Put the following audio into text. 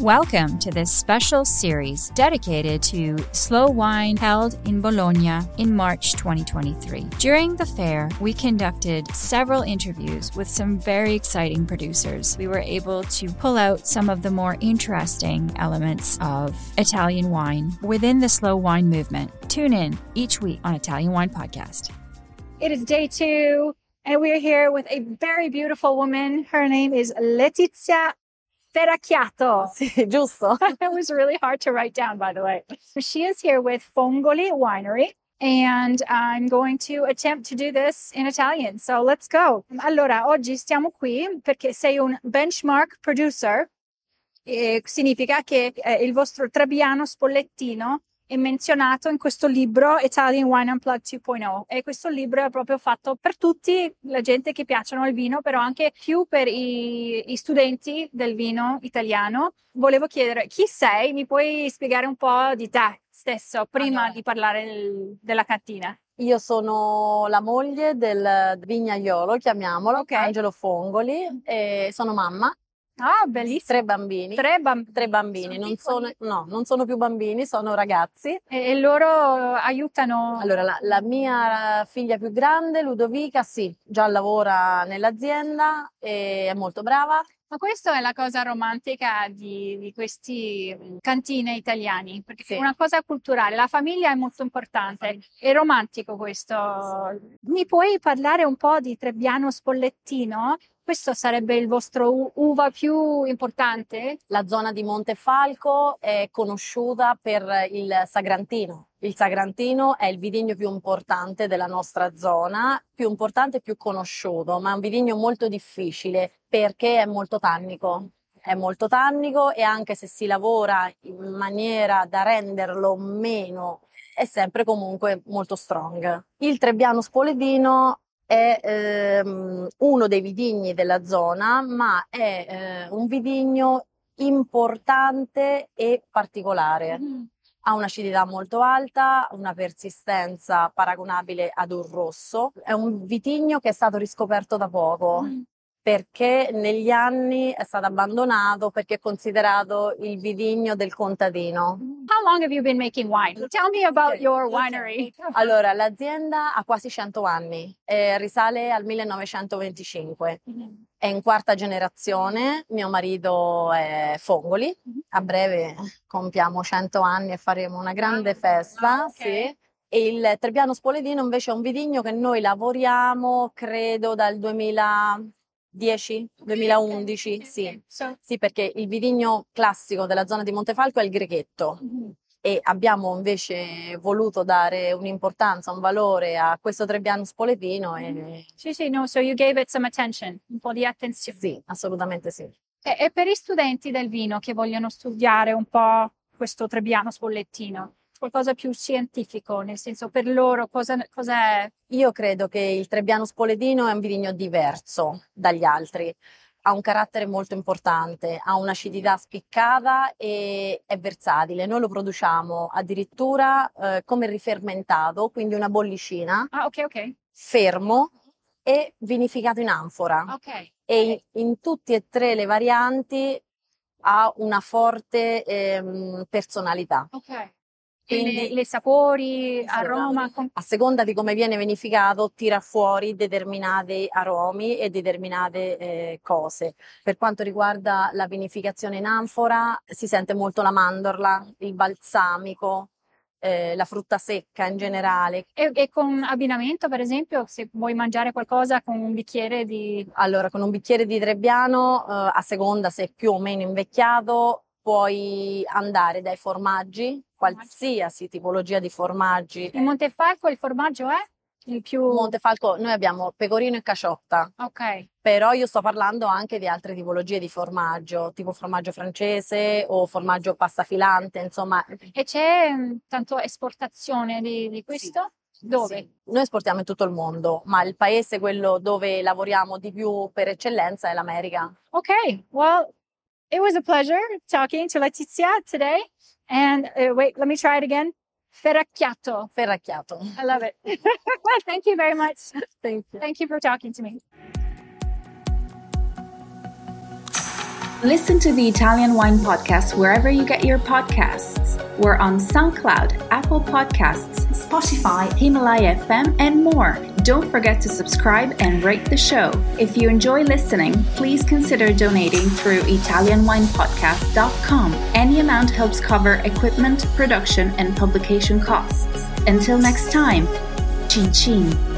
Welcome to this special series dedicated to slow wine held in Bologna in March 2023. During the fair, we conducted several interviews with some very exciting producers. We were able to pull out some of the more interesting elements of Italian wine within the slow wine movement. Tune in each week on Italian Wine Podcast. It is day two, and we're here with a very beautiful woman. Her name is Letizia Ferracchiato. Sì, giusto? it was really hard to write down, by the way. She is here with Fongoli Winery. And I'm going to attempt to do this in Italian. So let's go. Allora, oggi stiamo qui perché sei un benchmark producer. E significa che eh, il vostro Trebbiano Spollettino è menzionato in questo libro Italian Wine Unplugged 2.0 e questo libro è proprio fatto per tutti, la gente che piacciono il vino, però anche più per i, i studenti del vino italiano. Volevo chiedere chi sei, mi puoi spiegare un po' di te stesso prima Allora. di parlare del- della cantina? Io sono la moglie del vignaiolo, chiamiamolo, Ok. Angelo Fongoli, e sono mamma Ah, bellissimo. tre bambini. Tre bambini. Tre bambini, non sono, no, non sono più bambini, sono ragazzi. E, e loro aiutano. Allora, la, la mia figlia più grande, Ludovica, sì, già lavora nell'azienda e è molto brava. Ma questa è la cosa romantica di, di questi cantine italiani, perché Sì. è una cosa culturale, la famiglia è molto importante, è romantico questo. Mi puoi parlare un po' di Trebbiano Spollettino? Questo sarebbe il vostro uva più importante? La zona di Montefalco è conosciuta per il Sagrantino. Il Sagrantino è il vitigno più importante della nostra zona, più importante e più conosciuto, ma è un vitigno molto difficile perché è molto tannico. È molto tannico e anche se si lavora in maniera da renderlo meno, è sempre comunque molto strong. Il Trebbiano Spoledino è ehm, uno dei vitigni della zona, ma è eh, un vitigno importante e particolare. Ha un'acidità molto alta, una persistenza paragonabile ad un rosso. È un vitigno che è stato riscoperto da poco perché negli anni è stato abbandonato perché è considerato il vitigno del contadino. How long have you been making wine? Tell me about your winery. Allora, l'azienda ha quasi 100 anni, eh, risale al 1925. È in quarta generazione, mio marito è Fongoli, a breve compiamo 100 anni e faremo una grande festa, Ah, ok. sì. E il Trebbiano Spoledino invece è un vitigno che noi lavoriamo, credo, dal 2010, 2011, sì. Sì, perché il vitigno classico della zona di Montefalco è il Grechetto e abbiamo invece voluto dare un'importanza, un valore a questo Trebbiano Spoletino e sì, sì, no, so you gave it some attention, un po' di attenzione. sì, assolutamente sì. E, e per gli studenti del vino che vogliono studiare un po' questo Trebbiano Spollettino, qualcosa più scientifico, nel senso per loro cosa, cos'è? Io credo che il Trebbiano Spoletino è un vitigno diverso dagli altri. Ha un carattere molto importante, ha un'acidità spiccata e è versatile. Noi lo produciamo addirittura eh, come rifermentato, quindi una bollicina, Ah, ok, ok, fermo e vinificato in anfora. ok. e in, in tutti e tre le varianti ha una forte ehm, personalità. Ok. Quindi- le, sapori, aroma, A seconda di come viene vinificato, tira fuori determinati aromi e determinate eh, cose. Per quanto riguarda la vinificazione in anfora, si sente molto la mandorla, il balsamico, eh, la frutta secca in generale. e, e con abbinamento, per esempio, se vuoi mangiare qualcosa con un bicchiere di... Allora, con un bicchiere di Trebbiano, eh, a seconda se è più o meno invecchiato, puoi andare dai formaggi, qualsiasi tipologia di formaggi. In Montefalco il formaggio è? Il più... Montefalco, noi abbiamo pecorino e caciotta, Ok. però io sto parlando anche di altre tipologie di formaggio, tipo formaggio francese o formaggio pasta filante, insomma. E c'è mm, tanto esportazione di, di questo? Dove? Sì. Noi esportiamo in tutto il mondo, ma il paese, quello dove lavoriamo di più per eccellenza, è l'America. Okay, well, it was a pleasure talking to Letizia today. And uh, wait, let me try it again. Ferracchiato. Ferracchiato. I love it. well, Thank you very much. Thank you. Thank you for talking to me. Listen to the Italian Wine Podcast wherever you get your podcasts. We're on SoundCloud, Apple Podcasts, Spotify, Himalaya FM, and more. Don't forget to subscribe and rate the show. If you enjoy listening, please consider donating through ItalianWinePodcast.com. Any amount helps cover equipment, production, and publication costs. Until next time, chin.